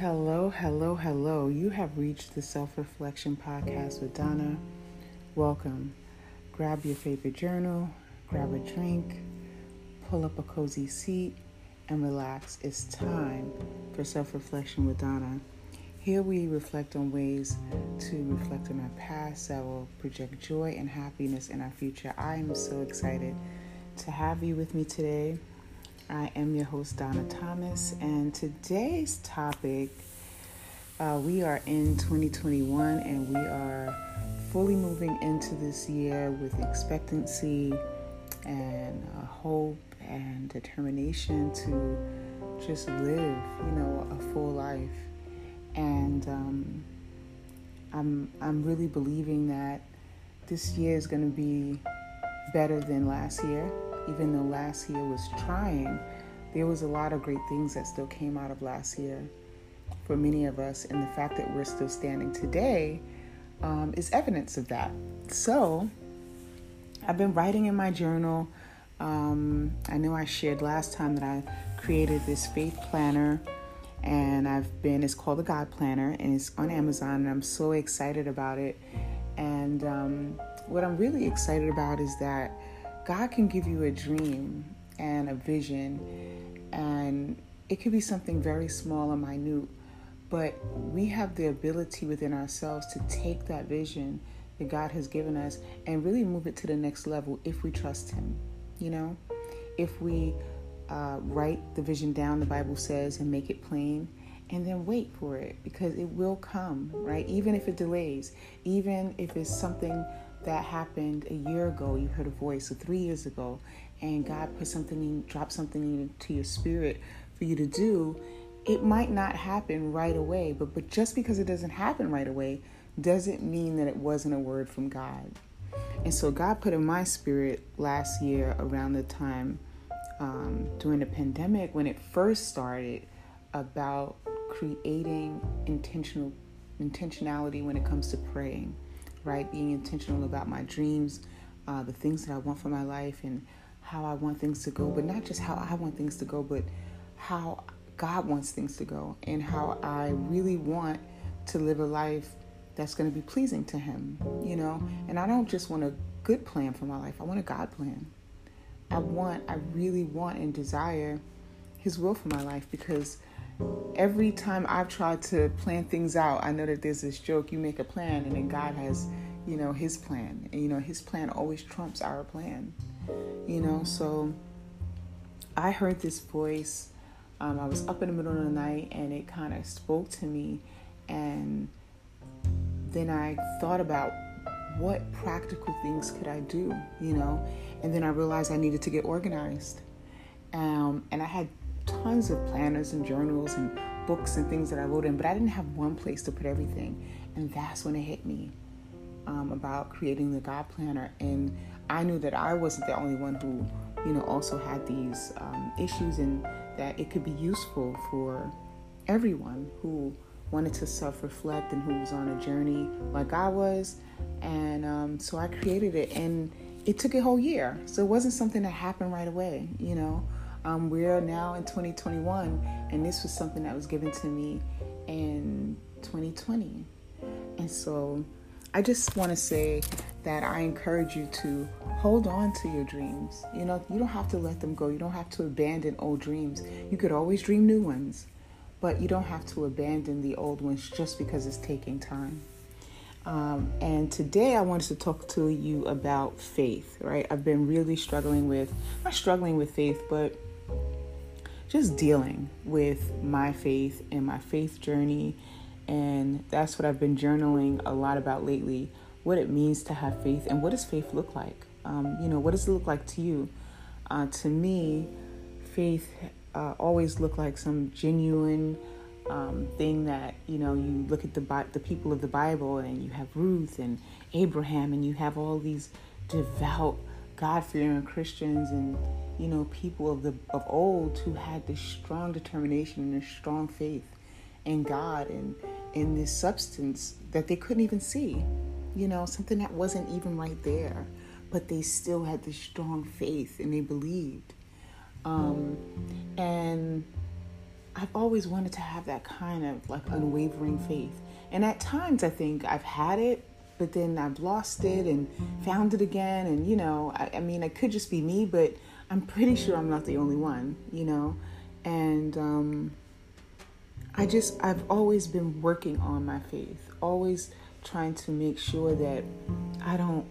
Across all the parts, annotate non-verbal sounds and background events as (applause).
Hello, hello, hello. You have reached the Self Reflection Podcast with Donna. Welcome. Grab your favorite journal, grab a drink, pull up a cozy seat, and relax. It's time for Self Reflection with Donna. Here we reflect on ways to reflect on our past that will project joy and happiness in our future. I am so excited to have you with me today. I am your host, Donna Thomas, and today's topic uh, we are in 2021 and we are fully moving into this year with expectancy and uh, hope and determination to just live, you know, a full life. And um, I'm I'm really believing that this year is going to be better than last year even though last year was trying, there was a lot of great things that still came out of last year for many of us. And the fact that we're still standing today um, is evidence of that. So I've been writing in my journal. Um, I know I shared last time that I created this faith planner and I've been, it's called the God Planner and it's on Amazon and I'm so excited about it. And um, what I'm really excited about is that God can give you a dream and a vision, and it could be something very small and minute, but we have the ability within ourselves to take that vision that God has given us and really move it to the next level if we trust Him. You know, if we uh, write the vision down, the Bible says, and make it plain, and then wait for it because it will come, right? Even if it delays, even if it's something that happened a year ago, you heard a voice, or three years ago, and God put something in, dropped something into your spirit for you to do, it might not happen right away. But but just because it doesn't happen right away doesn't mean that it wasn't a word from God. And so God put in my spirit last year around the time um, during the pandemic when it first started about creating intentional intentionality when it comes to praying right? Being intentional about my dreams, uh, the things that I want for my life, and how I want things to go, but not just how I want things to go, but how God wants things to go, and how I really want to live a life that's going to be pleasing to Him, you know? And I don't just want a good plan for my life, I want a God plan. I want, I really want and desire His will for my life because every time I've tried to plan things out, I know that there's this joke you make a plan and then God has, you know, his plan. And, you know, his plan always trumps our plan, you know. So I heard this voice. Um, I was up in the middle of the night and it kind of spoke to me. And then I thought about what practical things could I do, you know. And then I realized I needed to get organized. Um, and I had tons of planners and journals and books and things that I wrote in, but I didn't have one place to put everything. And that's when it hit me um, about creating the God Planner. And I knew that I wasn't the only one who, you know, also had these um, issues and that it could be useful for everyone who wanted to self reflect and who was on a journey like I was. And um, so I created it, and it took a whole year. So it wasn't something that happened right away, you know. Um, we're now in 2021, and this was something that was given to me in 2020. And so I just want to say that I encourage you to hold on to your dreams. You know, you don't have to let them go, you don't have to abandon old dreams. You could always dream new ones, but you don't have to abandon the old ones just because it's taking time. Um, and today I wanted to talk to you about faith, right? I've been really struggling with, not struggling with faith, but just dealing with my faith and my faith journey. And that's what I've been journaling a lot about lately what it means to have faith and what does faith look like? Um, you know, what does it look like to you? Uh, to me, faith uh, always looked like some genuine um, thing that you know you look at the the people of the Bible and you have Ruth and Abraham and you have all these devout God fearing Christians and you know people of the of old who had this strong determination and this strong faith in God and in this substance that they couldn't even see. You know, something that wasn't even right there, but they still had this strong faith and they believed. Um, and I've always wanted to have that kind of like unwavering faith. And at times I think I've had it, but then I've lost it and found it again. And, you know, I, I mean, it could just be me, but I'm pretty sure I'm not the only one, you know? And um, I just, I've always been working on my faith, always trying to make sure that I don't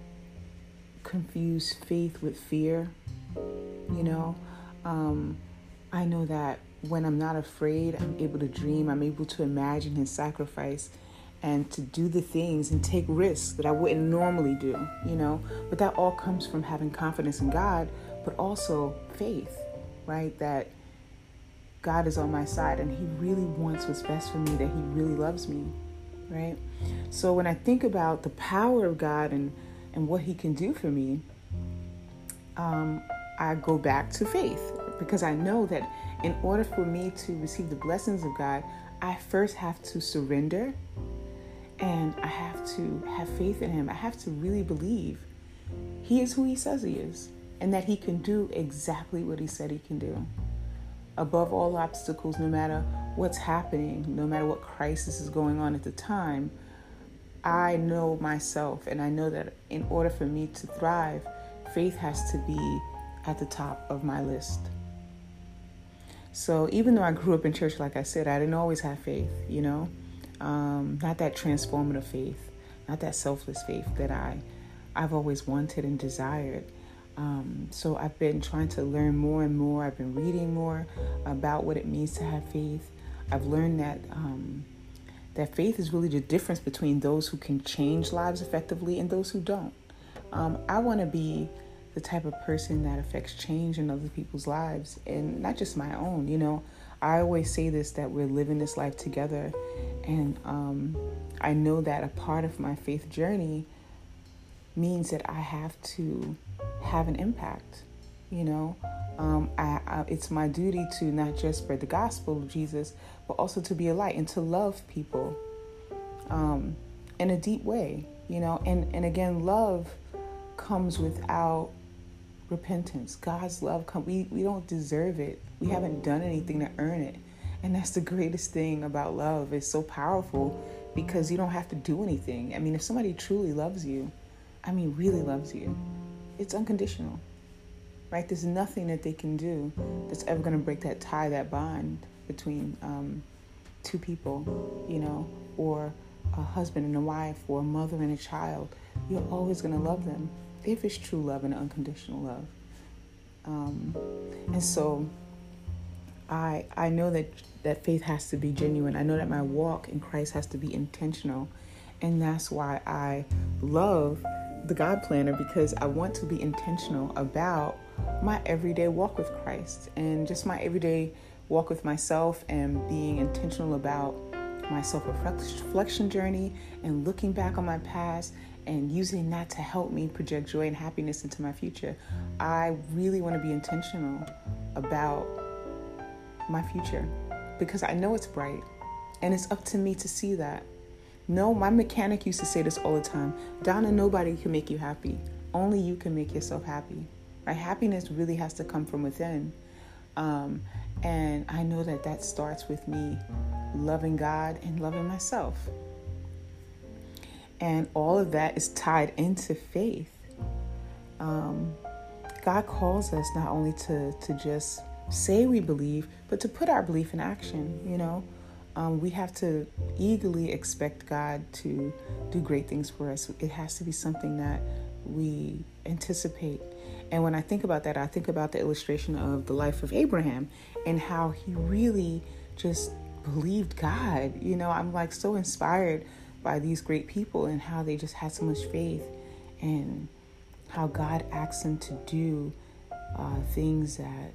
confuse faith with fear, you know? Um, I know that when I'm not afraid, I'm able to dream, I'm able to imagine His sacrifice and to do the things and take risks that I wouldn't normally do, you know. But that all comes from having confidence in God, but also faith, right? That God is on my side and He really wants what's best for me, that He really loves me, right? So when I think about the power of God and, and what He can do for me, um, I go back to faith because I know that in order for me to receive the blessings of God, I first have to surrender and I have to have faith in Him. I have to really believe He is who He says He is and that He can do exactly what He said He can do. Above all obstacles, no matter what's happening, no matter what crisis is going on at the time, I know myself and I know that in order for me to thrive, faith has to be at the top of my list. So even though I grew up in church, like I said, I didn't always have faith, you know, um, not that transformative faith, not that selfless faith that I, I've always wanted and desired. Um, so I've been trying to learn more and more. I've been reading more about what it means to have faith. I've learned that um, that faith is really the difference between those who can change lives effectively and those who don't. Um, I want to be the type of person that affects change in other people's lives and not just my own. You know, I always say this that we're living this life together, and um, I know that a part of my faith journey means that I have to have an impact. You know, um, I, I, it's my duty to not just spread the gospel of Jesus, but also to be a light and to love people um, in a deep way. You know, and and again, love comes without repentance. God's love come we, we don't deserve it. We haven't done anything to earn it. And that's the greatest thing about love. It's so powerful because you don't have to do anything. I mean, if somebody truly loves you, I mean really loves you, it's unconditional. Right? There's nothing that they can do that's ever going to break that tie, that bond between um, two people, you know, or a husband and a wife, or a mother and a child. You're always going to love them if it's true love and unconditional love. Um, and so I I know that that faith has to be genuine. I know that my walk in Christ has to be intentional. And that's why I love the God Planner because I want to be intentional about my everyday walk with Christ and just my everyday walk with myself and being intentional about my self reflection journey and looking back on my past and using that to help me project joy and happiness into my future. I really want to be intentional about my future because I know it's bright and it's up to me to see that. No, my mechanic used to say this all the time Donna, nobody can make you happy. Only you can make yourself happy. Right? Happiness really has to come from within. Um, and I know that that starts with me loving God and loving myself. And all of that is tied into faith. Um, God calls us not only to, to just say we believe, but to put our belief in action, you know. Um, we have to eagerly expect God to do great things for us. It has to be something that we anticipate. And when I think about that, I think about the illustration of the life of Abraham and how he really just believed God. You know, I'm like so inspired by these great people and how they just had so much faith and how God asks them to do uh, things that,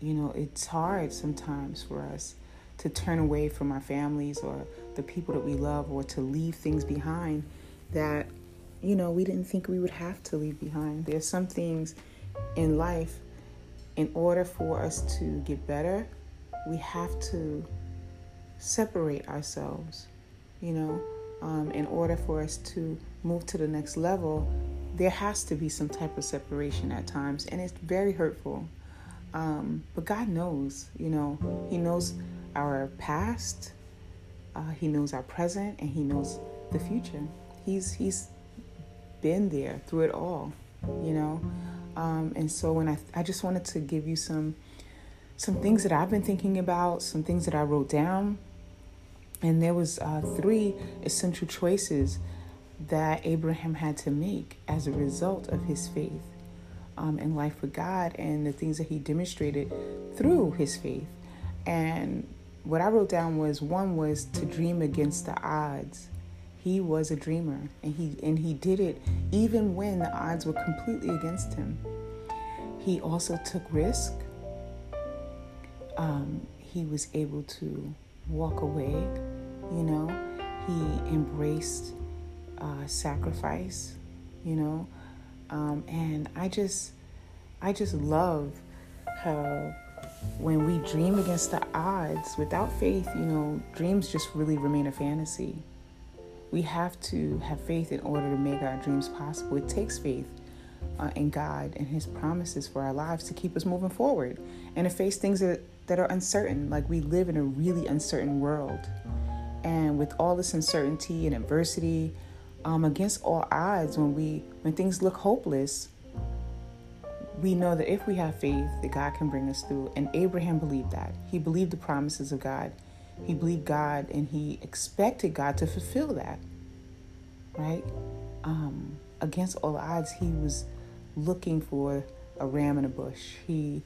you know, it's hard sometimes for us to turn away from our families or the people that we love or to leave things behind that, you know, we didn't think we would have to leave behind. There's some things in life, in order for us to get better, we have to separate ourselves, you know um, in order for us to move to the next level, there has to be some type of separation at times, and it's very hurtful. Um, but God knows, you know, He knows our past, uh, He knows our present, and He knows the future. He's He's been there through it all, you know. Um, and so when I I just wanted to give you some some things that I've been thinking about, some things that I wrote down, and there was uh, three essential choices that Abraham had to make as a result of his faith um, in life with God and the things that he demonstrated through his faith. And what I wrote down was one was to dream against the odds. He was a dreamer, and he and he did it even when the odds were completely against him. He also took risk. Um, he was able to walk away. You know, he embraced uh, sacrifice. You know, um, and I just, I just love how when we dream against the odds without faith, you know, dreams just really remain a fantasy. We have to have faith in order to make our dreams possible. It takes faith uh, in God and His promises for our lives to keep us moving forward and to face things that, that are uncertain. Like we live in a really uncertain world. And with all this uncertainty and adversity, um, against all odds, when we when things look hopeless, we know that if we have faith, that God can bring us through. And Abraham believed that. He believed the promises of God. He believed God, and he expected God to fulfill that. Right? Um, against all odds, he was looking for a ram in a bush. He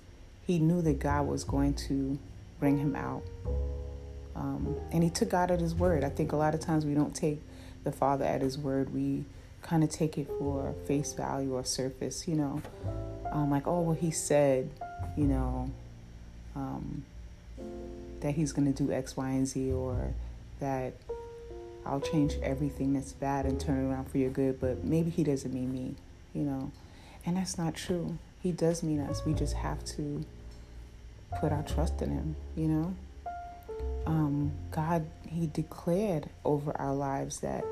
he knew that God was going to bring him out. Um, and he took God at his word. I think a lot of times we don't take the Father at His word, we kind of take it for face value or surface, you know, um, like, oh, well, He said, you know, um, that He's going to do X, Y, and Z, or that I'll change everything that's bad and turn it around for your good, but maybe He doesn't mean me, you know, and that's not true. He does mean us. We just have to put our trust in Him, you know um, God, He declared over our lives that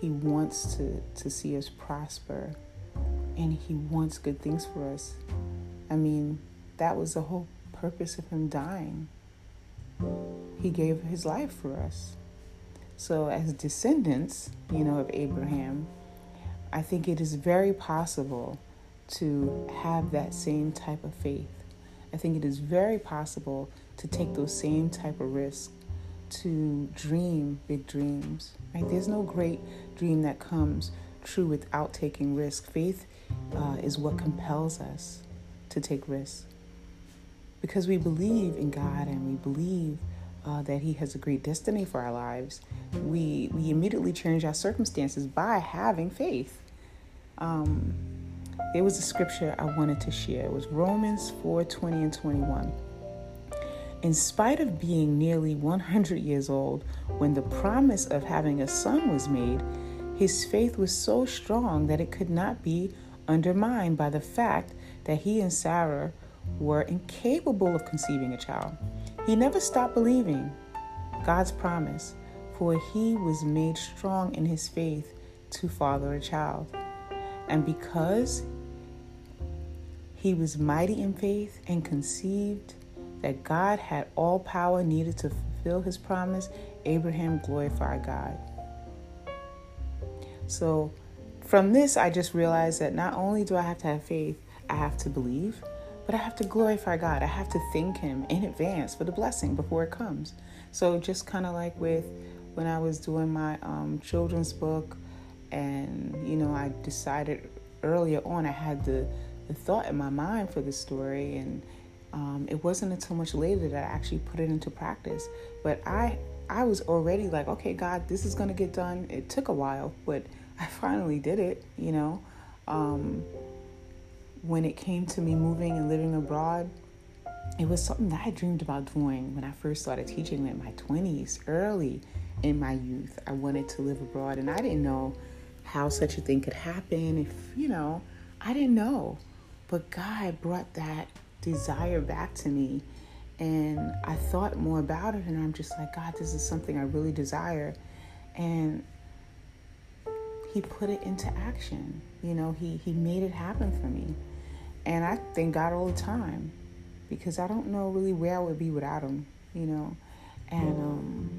He wants to, to see us prosper and He wants good things for us. I mean, that was the whole purpose of Him dying. He gave His life for us. So, as descendants, you know, of Abraham, I think it is very possible to have that same type of faith. I think it is very possible to take those same type of risks to dream big dreams. Right? There's no great dream that comes true without taking risk. Faith uh, is what compels us to take risks because we believe in God and we believe uh, that He has a great destiny for our lives. We we immediately change our circumstances by having faith. Um, there was a scripture I wanted to share. It was Romans 4 20 and 21. In spite of being nearly 100 years old when the promise of having a son was made, his faith was so strong that it could not be undermined by the fact that he and Sarah were incapable of conceiving a child. He never stopped believing God's promise, for he was made strong in his faith to father a child. And because he was mighty in faith and conceived that God had all power needed to fulfill his promise, Abraham glorified God. So, from this, I just realized that not only do I have to have faith, I have to believe, but I have to glorify God. I have to thank Him in advance for the blessing before it comes. So, just kind of like with when I was doing my um, children's book, and you know, I decided earlier on I had the, the thought in my mind for the story, and um, it wasn't until much later that I actually put it into practice. But I I was already like, okay, God, this is gonna get done. It took a while, but (laughs) I finally did it. You know, um, when it came to me moving and living abroad, it was something that I dreamed about doing when I first started teaching in my twenties, early in my youth. I wanted to live abroad, and I didn't know how such a thing could happen. If you know, I didn't know, but God brought that desire back to me. And I thought more about it, and I'm just like, God, this is something I really desire. And He put it into action. You know, He, he made it happen for me. And I thank God all the time because I don't know really where I would be without Him, you know. And, um,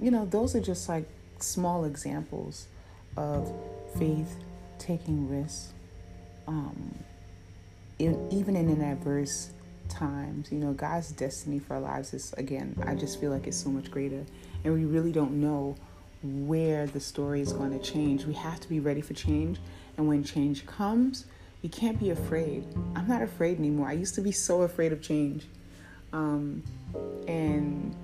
you know, those are just like small examples of faith taking risks, um, in, even in an adverse times. You know, God's destiny for our lives is, again, I just feel like it's so much greater. And we really don't know where the story is going to change. We have to be ready for change. And when change comes, we can't be afraid. I'm not afraid anymore. I used to be so afraid of change. Um, and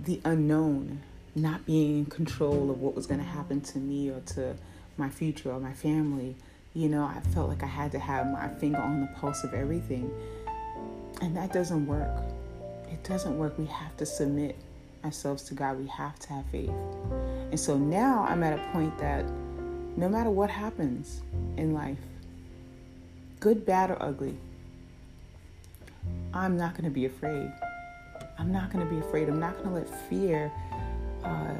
the unknown, not being in control of what was going to happen to me or to my future or my family. You know, I felt like I had to have my finger on the pulse of everything. And that doesn't work. It doesn't work. We have to submit ourselves to God. We have to have faith. And so now I'm at a point that no matter what happens in life, good, bad, or ugly, I'm not going to be afraid. I'm not going to be afraid. I'm not going to let fear uh,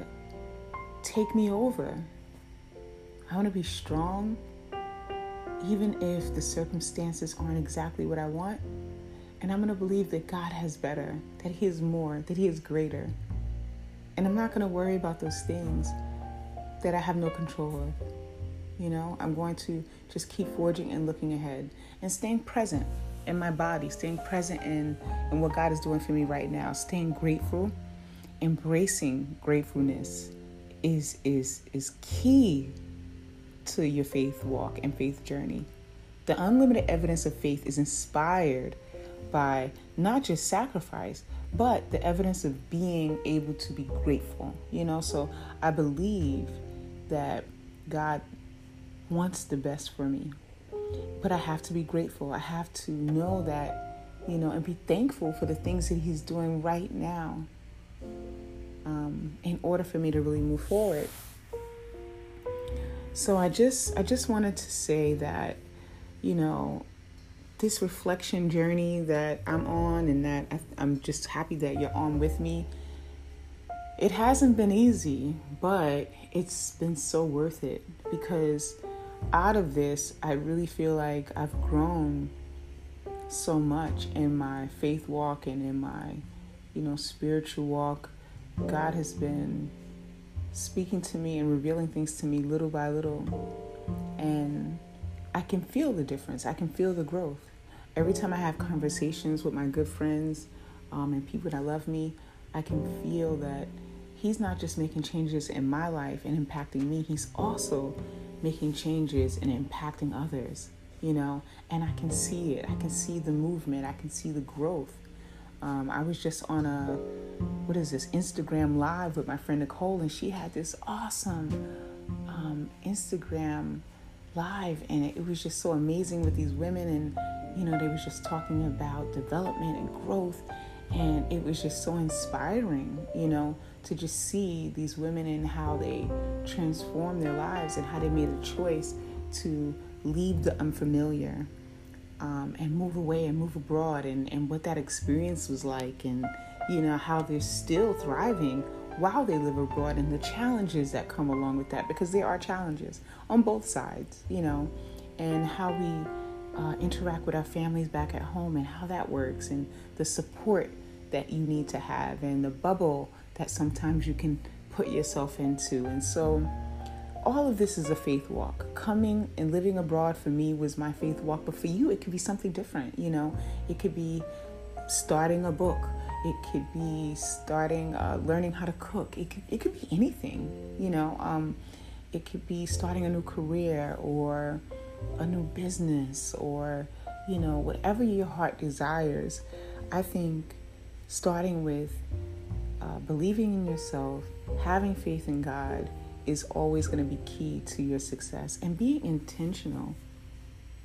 take me over. I want to be strong, even if the circumstances aren't exactly what I want. And I'm going to believe that God has better, that He is more, that He is greater. And I'm not going to worry about those things that I have no control of. You know, I'm going to just keep forging and looking ahead and staying present in my body, staying present in, in what God is doing for me right now, staying grateful, embracing gratefulness is is is key to your faith walk and faith journey. The unlimited evidence of faith is inspired by not just sacrifice, but the evidence of being able to be grateful. You know, so I believe that God wants the best for me. But I have to be grateful. I have to know that, you know, and be thankful for the things that He's doing right now um, in order for me to really move forward. So I just I just wanted to say that, you know, this reflection journey that I'm on and that I, am just happy that you're on with me. It hasn't been easy, but it's been so worth it because out of this, I really feel like I've grown so much in my faith walk and in my, you know, spiritual walk. God has been speaking to me and revealing things to me little by little. And I can feel the difference. I can feel the growth. Every time I have conversations with my good friends um, and people that love me, I can feel that He's not just making changes in my life and impacting me, He's also making changes and impacting others, you know. And I can see it. I can see the movement. I can see the growth. Um, I was just on a, what is this, Instagram Live with my friend Nicole, and she had this awesome um, Instagram Live, and it, was just so amazing with these women. And, you know, they was just talking about development and growth, and it was just so inspiring, you know, to just see these women and how they transformed their lives and how they made a choice to leave the unfamiliar um, and move away and move abroad and, and what that experience was like and you know how they're still thriving while they live abroad and the challenges that come along with that because there are challenges on both sides you know and how we uh, interact with our families back at home and how that works and the support that you need to have and the bubble that sometimes you can put yourself into. And so, all of this is a faith walk. Coming and living abroad for me was my faith walk, but for you, it could be something different. You know, it could be starting a book, it could be starting, uh, learning how to cook, it could, it could be anything, you know. Um, it could be starting a new career or a new business or, you know, whatever your heart desires. I think starting with uh, believing in yourself, having faith in God is always going to be key to your success. And be intentional.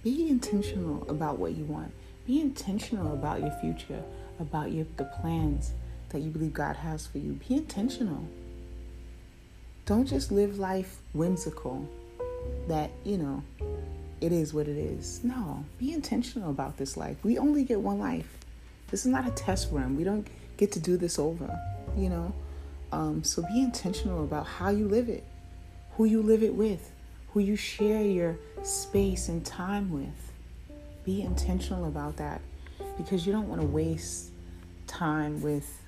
Be intentional about what you want. Be intentional about your future, about your, the plans that you believe God has for you. Be intentional. Don't just live life whimsical that, you know, it is what it is. No, be intentional about this life. We only get one life. This is not a test run. We don't get to do this over you know. Um, so be intentional about how you live it, who you live it with, who you share your space and time with. Be intentional about that because you don't want to waste time with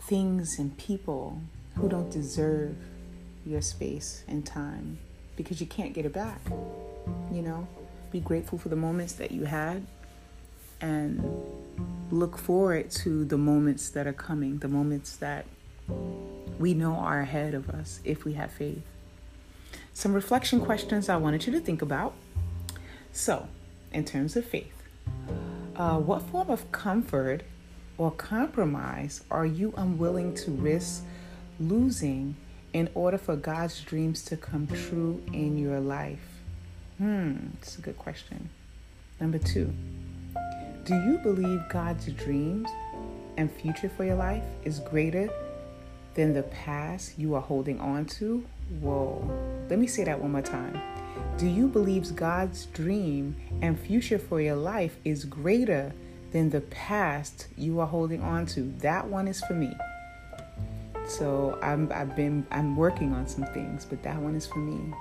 things and people who don't deserve your space and time because you can't get it back. You know, be grateful for the moments that you had and look forward to the moments that are coming, the moments that we know are ahead of us if we have faith. Some reflection questions I wanted you to think about. So, in terms of faith, uh, what form of comfort or compromise are you unwilling to risk losing in order for God's dreams to come true in your life? Hmm, it's a good question. Number two, do you believe God's dreams and future for your life is greater than the past you are holding on to? Whoa, let me say that one more time. Do you believe God's dream and future for your life is greater than the past you are holding on to? That one is for me. So I'm I've been I'm working on some things, but that one is for me.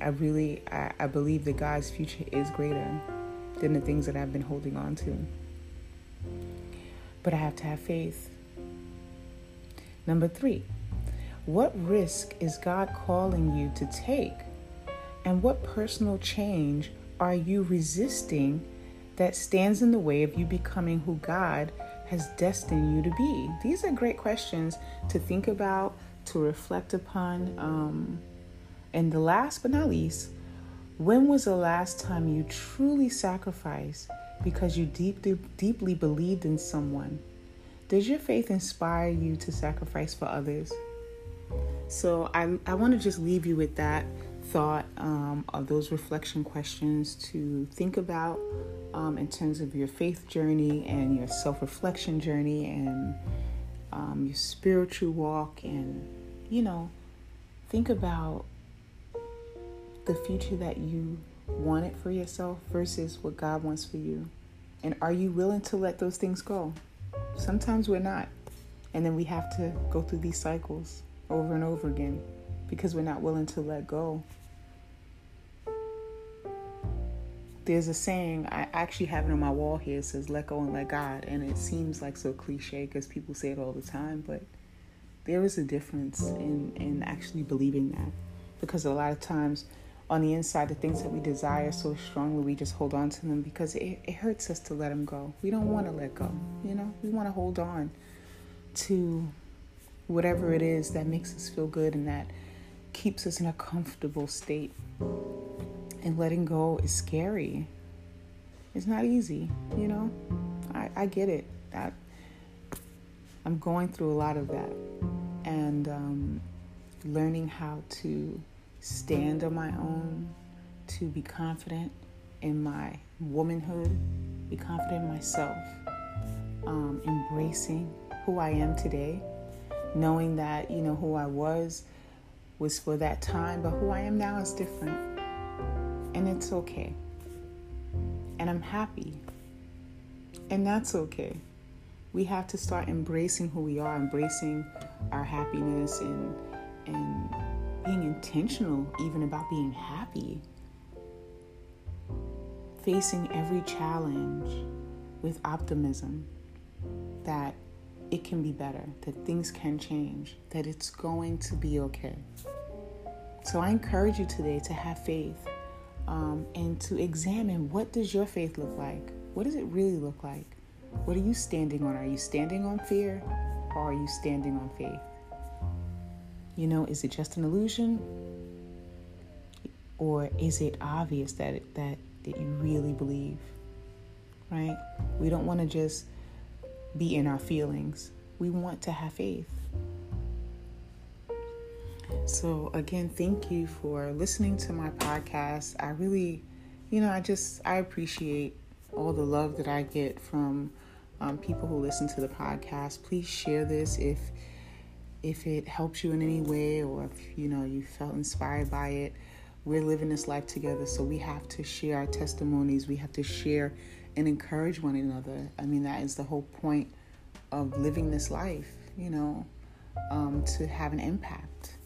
I really I, I believe that God's future is greater than the things that I've been holding on to. But I have to have faith. Number three, what risk is God calling you to take? And what personal change are you resisting that stands in the way of you becoming who God has destined you to be? These are great questions to think about, to reflect upon. Um, and the last but not least, when was the last time you truly sacrificed because you deeply, deeply believed in someone? Does your faith inspire you to sacrifice for others? So I, I want to just leave you with that thought um, of those reflection questions to think about um, in terms of your faith journey and your self reflection journey and um, your spiritual walk. And, you know, think about the future that you wanted for yourself versus what God wants for you? And are you willing to let those things go? Sometimes we're not. And then we have to go through these cycles over and over again because we're not willing to let go. There's a saying, I actually have it on my wall here, it says, let go and let God. And it seems like so cliche because people say it all the time, but there is a difference in, in actually believing that. Because a lot of times on the inside, the things that we desire so strongly, we just hold on to them because it, it hurts us to let them go. We don't want to let go, you know? We want to hold on to whatever it is that makes us feel good and that keeps us in a comfortable state. And letting go is scary. It's not easy, you know? I, I get it. That I'm going through a lot of that. And um, learning how to stand on my own, to be confident in my womanhood, be confident in myself, um, embracing who I am today, knowing that, you know, who I was was for that time, but who I am now is different. And it's okay. And I'm happy. And that's okay. We have to start embracing who we are, embracing our happiness and and being intentional even about being happy. Facing every challenge with optimism that it can be better, that things can change, that it's going to be okay. So I encourage you today to have faith um, and to examine what does your faith look like? What does it really look like? What are you standing on? Are you standing on fear or are you standing on faith? You know, is it just an illusion? Or is it obvious that that that you really believe? Right? We don't want to just be in our feelings. We want to have faith. So again, thank you for listening to my podcast. I really, you know, I just I appreciate all the love that I get from um, people who listen to the podcast. Please share this if if it helps you in any way or if you know you felt inspired by it we're living this life together so we have to share our testimonies we have to share and encourage one another i mean that is the whole point of living this life you know um, to have an impact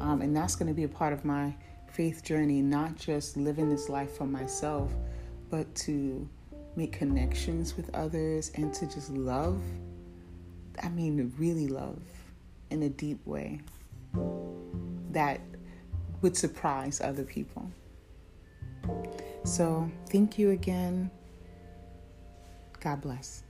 um, and that's going to be a part of my faith journey not just living this life for myself but to make connections with others and to just love I mean, really love in a deep way that would surprise other people. So, thank you again. God bless.